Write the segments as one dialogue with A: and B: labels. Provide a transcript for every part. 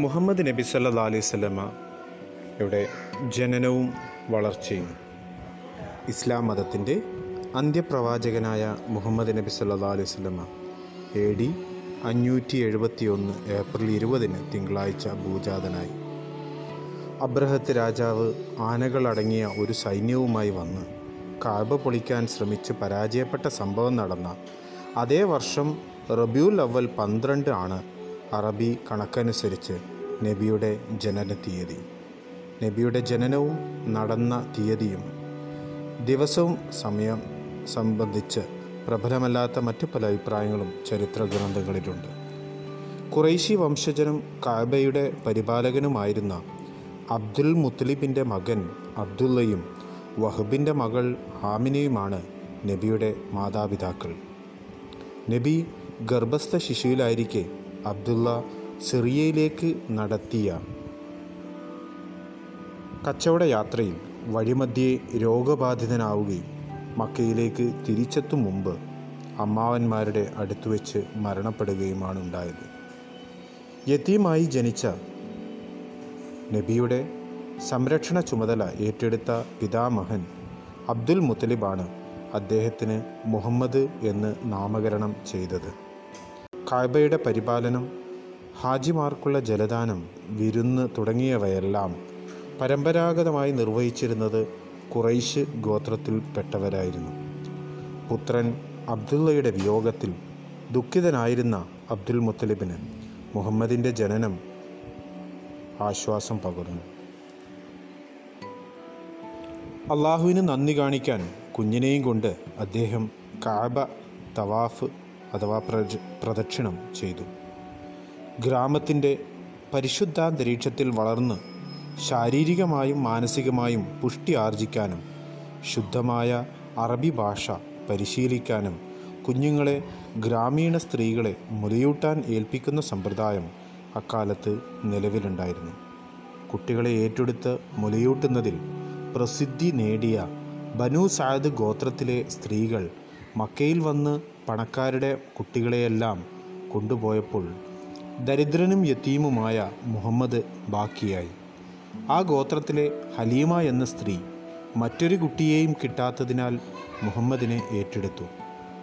A: മുഹമ്മദ് നബി സല്ലാ അലൈഹി ഇവിടെ ജനനവും വളർച്ചയും ഇസ്ലാം മതത്തിന്റെ അന്ത്യപ്രവാചകനായ മുഹമ്മദ് നബി സല്ലാ അലൈഹി എ ഡി അഞ്ഞൂറ്റി എഴുപത്തി ഒന്ന് ഏപ്രിൽ ഇരുപതിന് തിങ്കളാഴ്ച ഭൂജാതനായി. അബ്രഹത്ത് രാജാവ് ആനകളടങ്ങിയ ഒരു സൈന്യവുമായി വന്ന് കാബ പൊളിക്കാൻ ശ്രമിച്ച് പരാജയപ്പെട്ട സംഭവം നടന്ന അതേ വർഷം റബിയുൽ അവൽ പന്ത്രണ്ട് ആണ് അറബി കണക്കനുസരിച്ച് നബിയുടെ ജനന തീയതി. നബിയുടെ ജനനവും നടന്ന തീയതിയും ദിവസവും സമയം സംബന്ധിച്ച് പ്രബലമല്ലാത്ത മറ്റു പല അഭിപ്രായങ്ങളും ചരിത്ര ഗ്രന്ഥങ്ങളിലുണ്ട്. കുറൈശി വംശജനും കാബയുടെ പരിപാലകനുമായിരുന്ന അബ്ദുൽ മുത്തലിബിന്റെ മകൻ അബ്ദുള്ളയും വഹബിന്റെ മകൾ ഹാമിനയുമാണ് നബിയുടെ മാതാപിതാക്കൾ. നബി ഗർഭസ്ഥ ശിശുവിലായിരിക്കെ അബ്ദുള്ള സിറിയയിലേക്ക് നടത്തിയ കച്ചവട യാത്രയിൽ വഴിമധ്യേ രോഗബാധിതനാവുകയും മക്കയിലേക്ക് തിരിച്ചെത്തും മുമ്പ് അമ്മാവന്മാരുടെ അടുത്തു വെച്ച് മരണപ്പെടുകയുമാണ് ഉണ്ടായത്. യത്തീമായി ജനിച്ച നബിയുടെ സംരക്ഷണ ചുമതല ഏറ്റെടുത്ത പിതാമഹൻ അബ്ദുൽ മുത്തലിബാണ് അദ്ദേഹത്തിന് മുഹമ്മദ് എന്ന് നാമകരണം ചെയ്തത്. കാബയുടെ പരിപാലനം ഹാജിമാർക്കുള്ള ജലദാനം വിരുന്ന് തുടങ്ങിയവയെല്ലാം പരമ്പരാഗതമായി നിർവഹിച്ചിരുന്നത് കുറൈശ് ഗോത്രത്തിൽപ്പെട്ടവരായിരുന്നു. പുത്രൻ അബ്ദുള്ളയുടെ വിയോഗത്തിൽ ദുഃഖിതനായിരുന്ന അബ്ദുൽ മുത്തലിബിന് മുഹമ്മദിന്റെ ജനനം ആശ്വാസം പകർന്നു. അള്ളാഹുവിന് നന്ദി കാണിക്കാൻ കുഞ്ഞിനെയും കൊണ്ട് അദ്ദേഹം കാബ തവാഫ് അഥവാ പ്രജ പ്രദക്ഷിണം ചെയ്തു. ഗ്രാമത്തിന്റെ പരിശുദ്ധാന്തരീക്ഷത്തിൽ വളർന്ന് ശാരീരികമായും മാനസികമായും പുഷ്ടി ആർജിക്കാനും ശുദ്ധമായ അറബി ഭാഷ പരിശീലിക്കാനും കുഞ്ഞുങ്ങളെ ഗ്രാമീണ സ്ത്രീകളെ മുലയൂട്ടാൻ ഏൽപ്പിക്കുന്ന സമ്പ്രദായം അക്കാലത്ത് നിലവിലുണ്ടായിരുന്നു. കുട്ടികളെ ഏറ്റെടുത്ത് മുലയൂട്ടുന്നതിൽ പ്രസിദ്ധി നേടിയ ബനു സാദ് ഗോത്രത്തിലെ സ്ത്രീകൾ മക്കയിൽ വന്ന് പണക്കാരുടെ കുട്ടികളെയെല്ലാം കൊണ്ടുപോയപ്പോൾ ദരിദ്രനും യത്തീമുമായ മുഹമ്മദ് ബാക്കിയായി. ആ ഗോത്രത്തിലെ ഹലീമ എന്ന സ്ത്രീ മറ്റൊരു കുട്ടിയെയും കിട്ടാത്തതിനാൽ മുഹമ്മദിനെ ഏറ്റെടുത്തു.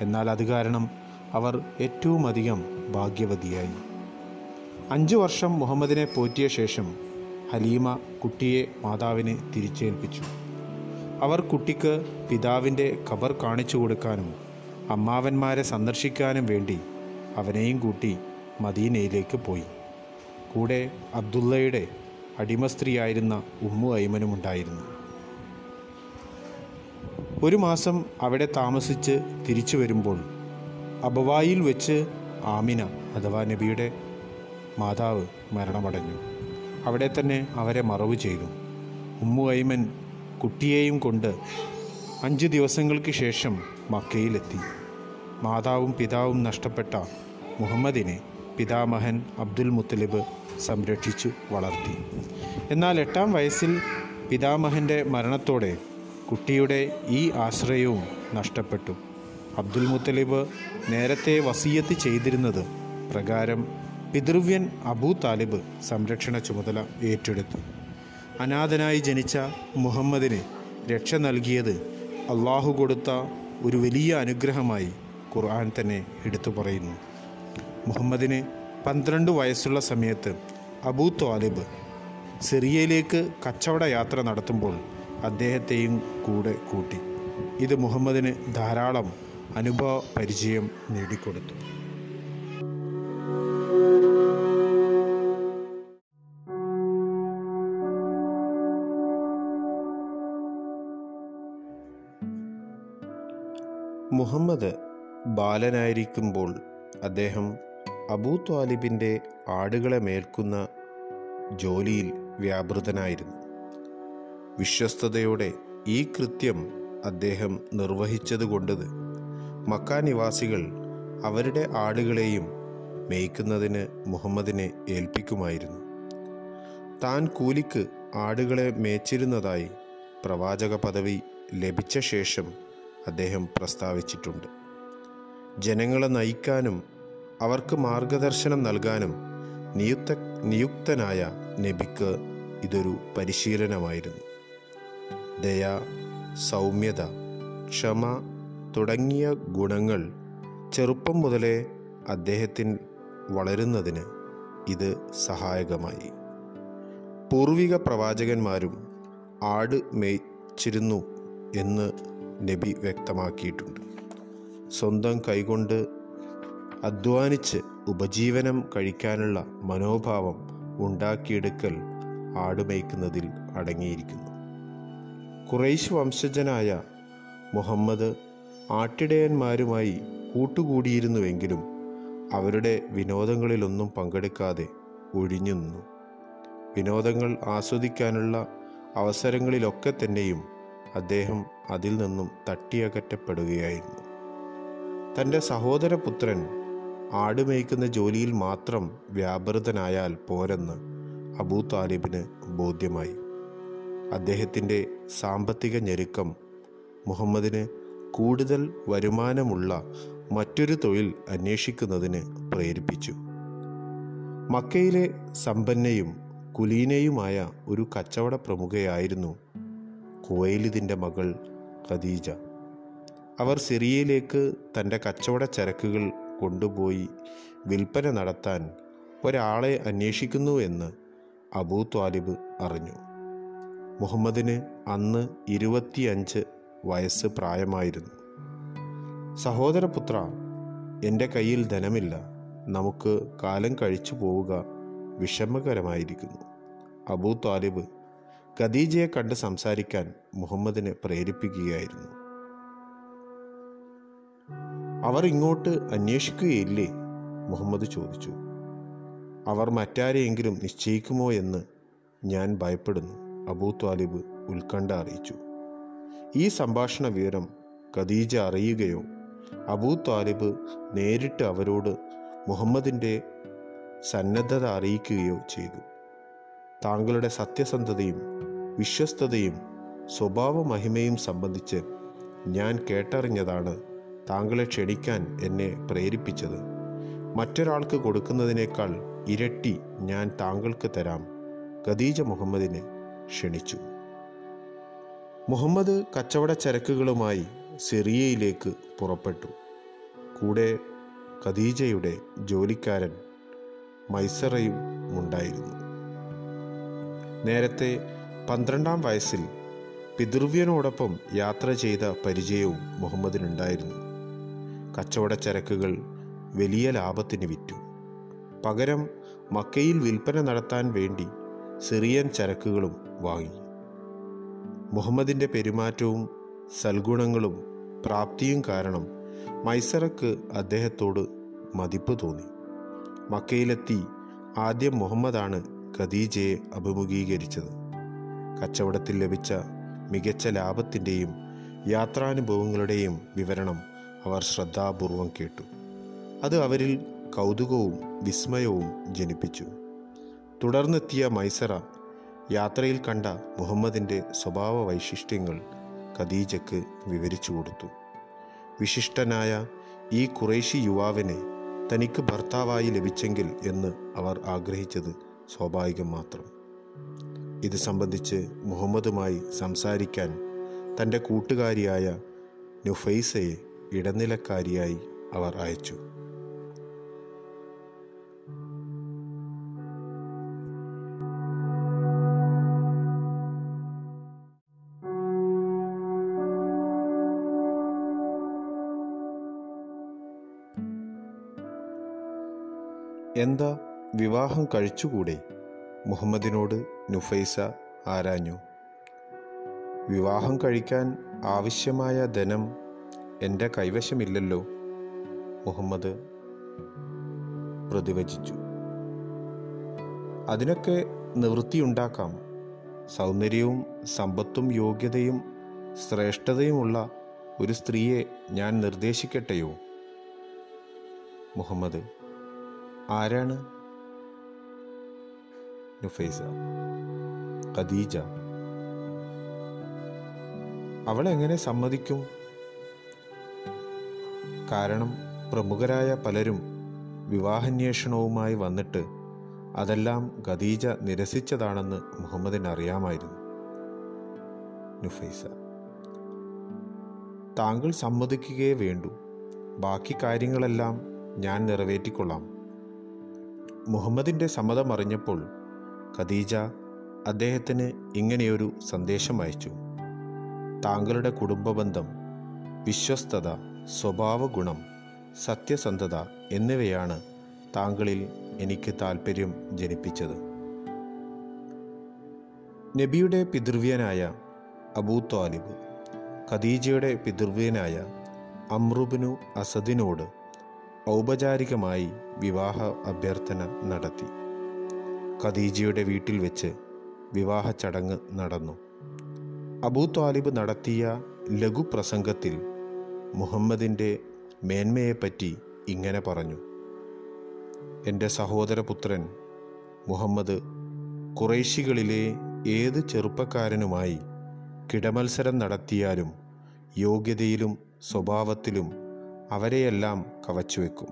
A: എന്നാൽ അത് കാരണം അവർ ഏറ്റവും അധികം ഭാഗ്യവതിയായി. അഞ്ചു വർഷം മുഹമ്മദിനെ പോറ്റിയ ശേഷം ഹലീമ കുട്ടിയെ മാതാവിനെ തിരിച്ചേൽപ്പിച്ചു. അവർ കുട്ടിക്ക് പിതാവിന്റെ ഖബർ കാണിച്ചു കൊടുക്കാനും അമ്മാവന്മാരെ സന്ദർശിക്കാനും വേണ്ടി അവനെയും കൂട്ടി മദീനയിലേക്ക് പോയി. കൂടെ അബ്ദുള്ളയുടെ അടിമസ്ത്രീയായിരുന്ന ഉമ്മു ഐമനും ഉണ്ടായിരുന്നു. ഒരു മാസം അവിടെ താമസിച്ച് തിരിച്ചു വരുമ്പോൾ അബവായിൽ വെച്ച് ആമിന അഥവാ നബിയുടെ മാതാവ് മരണമടഞ്ഞു. അവിടെ തന്നെ അവരെ മറവ് ചെയ്തു. ഉമ്മു ഐമൻ കുട്ടിയെയും കൊണ്ട് അഞ്ച് ദിവസങ്ങൾക്ക് ശേഷം മക്കയിലെത്തി. മാതാവും പിതാവും നഷ്ടപ്പെട്ട മുഹമ്മദിനെ പിതാമഹൻ അബ്ദുൽ മുത്തലിബ് സംരക്ഷിച്ചു വളർത്തി. എന്നാൽ എട്ടാം വയസ്സിൽ പിതാമഹന്റെ മരണത്തോടെ കുട്ടിയുടെ ഈ ആശ്രയവും നഷ്ടപ്പെട്ടു. അബ്ദുൽ മുത്തലിബ് നേരത്തെ വസീയത്ത് ചെയ്തിരുന്നത് പ്രകാരം പിതൃവ്യൻ അബൂ താലിബ് സംരക്ഷണ ചുമതല ഏറ്റെടുത്തു. അനാഥനായി ജനിച്ച മുഹമ്മദിന് രക്ഷ നൽകിയത് അള്ളാഹു കൊടുത്ത ഒരു വലിയ അനുഗ്രഹമായി ഖുർആൻ തന്നെ എടുത്തു പറയുന്നു. മുഹമ്മദിന് പന്ത്രണ്ട് വയസ്സുള്ള സമയത്ത് അബൂ ത്വാലിബ് സിറിയയിലേക്ക് കച്ചവട യാത്ര നടത്തുമ്പോൾ അദ്ദേഹത്തെയും കൂടെ കൂട്ടി. ഇത് മുഹമ്മദിന് ധാരാളം അനുഭവ പരിചയം നേടിക്കൊടുത്തു. മുഹമ്മദ് ബാലനായിരിക്കുമ്പോൾ അദ്ദേഹം അബൂ ത്വാലിബിന്റെ ആടുകളെ മേൽക്കുന്ന ജോലിയിൽ വ്യാപൃതനായിരുന്നു. വിശ്വസ്തയോടെ ഈ കൃത്യം അദ്ദേഹം നിർവഹിച്ചതുകൊണ്ട് മക്ക നിവാസികൾ അവരുടെ ആടുകളെയും മേയ്ക്കുന്നതിന് മുഹമ്മദിനെ ഏൽപ്പിക്കുമായിരുന്നു. താൻ കൂലിക്ക് ആടുകളെ മേച്ചിരുന്നതായി പ്രവാചക പദവി ലഭിച്ച ശേഷം അദ്ദേഹം പ്രസ്താവിച്ചിട്ടുണ്ട്. ജനങ്ങളെ നയിക്കാനും അവർക്ക് മാർഗദർശനം നൽകാനും നിയുക്ത നിയുക്തനായ നബിക്ക് ഇതൊരു പരിശീലനമായിരുന്നു. ദയ സൗമ്യത ക്ഷമ തുടങ്ങിയ ഗുണങ്ങൾ ചെറുപ്പം മുതലേ അദ്ദേഹത്തിൽ വളരുന്നതിന് ഇത് സഹായകമായി. പൂർവിക പ്രവാചകന്മാരും ആട് മേയ്ച്ചിരുന്നു എന്ന് നബി വ്യക്തമാക്കിയിട്ടുണ്ട്. സ്വന്തം കൈകൊണ്ട് അധ്വാനിച്ച് ഉപജീവനം കഴിക്കാനുള്ള മനോഭാവം ഉണ്ടാക്കിയെടുക്കൽ ആടുമേയ്ക്കുന്നതിൽ അടങ്ങിയിരിക്കുന്നു. കുറേശ് വംശജനായ മുഹമ്മദ് ആട്ടിടയന്മാരുമായി കൂട്ടുകൂടിയിരുന്നുവെങ്കിലും അവരുടെ വിനോദങ്ങളിലൊന്നും പങ്കെടുക്കാതെ ഒഴിഞ്ഞു നിന്നു വിനോദങ്ങൾ ആസ്വദിക്കാനുള്ള അവസരങ്ങളിലൊക്കെ തന്നെയും അദ്ദേഹം അതിൽ നിന്നും തട്ടിയകറ്റപ്പെടുകയായിരുന്നു. തന്റെ സഹോദരപുത്രൻ ആടുമേയ്ക്കുന്ന ജോലിയിൽ മാത്രം വ്യാപൃതനായാൽ പോരെന്ന് അബൂ താലിബിന് ബോധ്യമായി. അദ്ദേഹത്തിന്റെ സാമ്പത്തിക ഞെരുക്കം മുഹമ്മദിന് കൂടുതൽ വരുമാനമുള്ള മറ്റൊരു തൊഴിൽ അന്വേഷിക്കുന്നതിന് പ്രേരിപ്പിച്ചു. മക്കയിലെ സമ്പന്നയും കുലീനയുമായ ഒരു കച്ചവട പ്രമുഖയായിരുന്നു കുവൈലിദിന്റെ മകൾ ഖദീജ. അവർ സിറിയയിലേക്ക് തന്റെ കച്ചവട ചരക്കുകൾ കൊണ്ടുപോയി വിൽപ്പന നടത്താൻ ഒരാളെ അന്വേഷിക്കുന്നു എന്ന് അബൂ ത്വാലിബ് അറിഞ്ഞു. മുഹമ്മദിന് അന്ന് ഇരുപത്തിയഞ്ച് വയസ്സ് പ്രായമായിരുന്നു. സഹോദരപുത്ര എന്റെ കയ്യിൽ ധനമില്ല. നമുക്ക് കാലം കഴിച്ചു പോവുക വിഷമകരമായിരിക്കുന്നു അബൂ താലിബ് ഖദീജയെ കണ്ട് സംസാരിക്കാൻ മുഹമ്മദിനെ പ്രേരിപ്പിക്കുകയായിരുന്നു. അവർ ഇങ്ങോട്ട് അന്വേഷിക്കുകയില്ലേ? മുഹമ്മദ് ചോദിച്ചു. അവർ മറ്റാരെയെങ്കിലും നിശ്ചയിക്കുമോ എന്ന് ഞാൻ ഭയപ്പെടുന്നു അബൂ ത്വാലിബ് ഉത്കണ്ഠ അറിയിച്ചു. ഈ സംഭാഷണ വിവരം ഖദീജ അറിയുകയോ അബൂ ത്വാലിബ് നേരിട്ട് അവരോട് മുഹമ്മദിന്റെ സന്നദ്ധത അറിയിക്കുകയോ ചെയ്തു. താങ്കളുടെ സത്യസന്ധതയും വിശ്വസ്തതയും സ്വഭാവമഹിമയും സംബന്ധിച്ച് ഞാൻ കേട്ടറിഞ്ഞതാണ് താങ്കളെ ക്ഷണിക്കാൻ എന്നെ പ്രേരിപ്പിച്ചത്. മറ്റൊരാൾക്ക് കൊടുക്കുന്നതിനേക്കാൾ ഇരട്ടി ഞാൻ താങ്കൾക്ക് തരാം ഖദീജ മുഹമ്മദിനെ ക്ഷണിച്ചു. മുഹമ്മദ് കച്ചവട ചരക്കുകളുമായി സിറിയയിലേക്ക് പുറപ്പെട്ടു. കൂടെ ഖദീജയുടെ ജോലിക്കാരൻ മൈസറയും ഉണ്ടായിരുന്നു. നേരത്തെ പന്ത്രണ്ടാം വയസ്സിൽ പിതൃവ്യനോടൊപ്പം യാത്ര ചെയ്ത പരിചയവും മുഹമ്മദിനുണ്ടായിരുന്നു. കച്ചവട ചരക്കുകൾ വലിയ ലാഭത്തിന് വിറ്റു. പകരം മക്കയിൽ വിൽപ്പന നടത്താൻ വേണ്ടി സിറിയൻ ചരക്കുകളും വാങ്ങി. മുഹമ്മദിന്റെ പെരുമാറ്റവും സൽഗുണങ്ങളും പ്രാപ്തിയും കാരണം മൈസറക്ക് അദ്ദേഹത്തോട് മതിപ്പ് തോന്നി. മക്കയിലെത്തി ആദ്യം മുഹമ്മദാണ് ഖദീജയെ അഭിമുഖീകരിച്ചത്. കച്ചവടത്തിൽ ലഭിച്ച മികച്ച ലാഭത്തിന്റെയും യാത്രാനുഭവങ്ങളുടെയും വിവരണം അവർ ശ്രദ്ധാപൂർവം കേട്ടു. അത് അവരിൽ കൗതുകവും വിസ്മയവും ജനിപ്പിച്ചു. തുടർന്നെത്തിയ മൈസറ യാത്രയിൽ കണ്ട മുഹമ്മദിന്റെ സ്വഭാവ വൈശിഷ്ട്യങ്ങൾ ഖദീജക്ക് വിവരിച്ചു കൊടുത്തു. വിശിഷ്ടനായ ഈ കുറേശി യുവാവിനെ തനിക്ക് ഭർത്താവായി ലഭിച്ചെങ്കിൽ എന്ന് അവർ ആഗ്രഹിച്ചത് സ്വാഭാവികം മാത്രം. ഇത് സംബന്ധിച്ച് മുഹമ്മദുമായി സംസാരിക്കാൻ തന്റെ കൂട്ടുകാരിയായ നുഫൈസയെ ഇടനിലക്കാരിയായി അവർ അയച്ചു. എന്താ വിവാഹം കഴിച്ചുകൂടെ? മുഹമ്മദിനോട് നുഫൈസ ആരാഞ്ഞു. വിവാഹം കഴിക്കാൻ ആവശ്യമായ ധനം എന്റെ കൈവശമില്ലല്ലോ മുഹമ്മദ് പ്രതിവചിച്ചു. അതിനൊക്കെ നിവൃത്തിയുണ്ടാക്കാം. സൗന്ദര്യവും സമ്പത്തും യോഗ്യതയും ശ്രേഷ്ഠതയുമുള്ള ഒരു സ്ത്രീയെ ഞാൻ നിർദ്ദേശിക്കട്ടെയോ മുഹമ്മദ്? ആരാണ് നുഫൈസ ഖദീജ. അവൾ എങ്ങനെ സമ്മതിക്കും? കാരണം പ്രമുഖരായ പലരും വിവാഹാന്വേഷണവുമായി വന്നിട്ട് അതെല്ലാം ഖദീജ നിരസിച്ചതാണെന്ന് മുഹമ്മദിന് അറിയാമായിരുന്നു. നുഫൈസ താങ്കൾ സമ്മതിക്കുകയേ വേണ്ടൂ. ബാക്കി കാര്യങ്ങളെല്ലാം ഞാൻ നിറവേറ്റിക്കൊള്ളാം. മുഹമ്മദിന്റെ സമ്മതം അറിഞ്ഞപ്പോൾ ഖദീജ അദ്ദേഹത്തിന് ഇങ്ങനെയൊരു സന്ദേശം അയച്ചു. താങ്കളുടെ കുടുംബബന്ധം വിശ്വസ്തത സ്വഭാവഗുണം സത്യസന്ധത എന്നിവയാണ് താങ്കളിൽ എനിക്ക് താൽപ്പര്യം ജനിപ്പിച്ചത്. നബിയുടെ പിതൃവ്യനായ അബൂ ത്വാലിബ് ഖദീജയുടെ പിതൃവ്യനായ അമ്രുബിനു അസദിനോട് ഔപചാരികമായി വിവാഹ അഭ്യർത്ഥന നടത്തി. ഖദീജയുടെ വീട്ടിൽ വെച്ച് വിവാഹ ചടങ്ങ് നടന്നു. അബൂ താലിബ് നടത്തിയ ലഘുപ്രസംഗത്തിൽ മുഹമ്മദിന്റെ മേന്മയെപ്പറ്റി ഇങ്ങനെ പറഞ്ഞു. എന്റെ സഹോദരപുത്രൻ മുഹമ്മദ് കുറേശികളിലെ ഏത് ചെറുപ്പക്കാരനുമായി കിടമത്സരം നടത്തിയാലും യോഗ്യതയിലും സ്വഭാവത്തിലും അവരെയെല്ലാം കവച്ചുവെക്കും.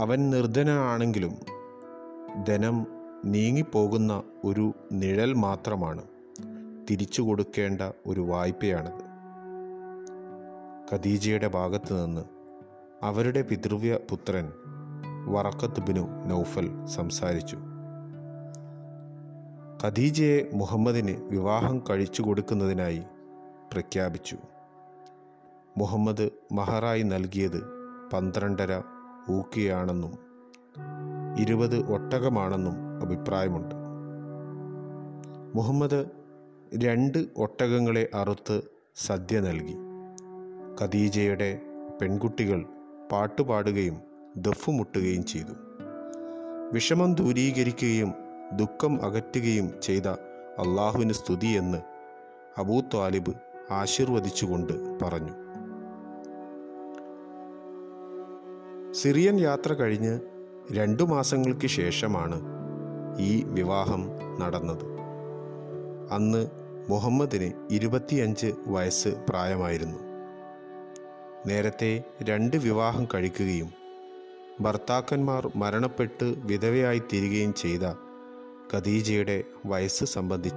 A: അവൻ നിർധനാണെങ്കിലും ധനം നീങ്ങിപ്പോകുന്ന ഒരു നിഴൽ മാത്രമാണ് തിരിച്ചു കൊടുക്കേണ്ട ഒരു വായ്പയാണത്. ഖദീജയുടെ ഭാഗത്ത് നിന്ന് അവരുടെ പിതൃവ്യ പുത്രൻ വറക്കത്ത് ബിനു നൗഫൽ സംസാരിച്ചു. ഖദീജയെ മുഹമ്മദിന് വിവാഹം കഴിച്ചു കൊടുക്കുന്നതിനായി പ്രഖ്യാപിച്ചു. മുഹമ്മദ് മഹറായി നൽകിയത് പന്ത്രണ്ടര ഊക്കിയാണെന്നും ഇരുപത് ഒട്ടകമാണെന്നും അഭിപ്രായമുണ്ട്. മുഹമ്മദ് രണ്ട് ഒട്ടകങ്ങളെ അറുത്ത് സദ്യ നൽകി. ഖദീജയുടെ പെൺകുട്ടികൾ പാട്ടുപാടുകയും ദഫുമുട്ടുകയും ചെയ്തു. വിഷമം ദൂരീകരിക്കുകയും ദുഃഖം അകറ്റുകയും ചെയ്ത അള്ളാഹുവിന് സ്തുതിയെന്ന് അബൂ ത്വാലിബ് ആശീർവദിച്ചുകൊണ്ട് പറഞ്ഞു. സിറിയൻ യാത്ര കഴിഞ്ഞ് രണ്ടു മാസങ്ങൾക്ക് ശേഷമാണ് ഈ വിവാഹം നടന്നത്. അന്ന് മുഹമ്മദിന് ഇരുപത്തിയഞ്ച് വയസ്സ് പ്രായമായിരുന്നു. നേരത്തെ രണ്ട് വിവാഹം കഴിക്കുകയും ഭർത്താക്കന്മാർ മരണപ്പെട്ട് വിധവയായി തീരുകയും ചെയ്ത ഖദീജയുടെ വയസ്സ് സംബന്ധിച്ച്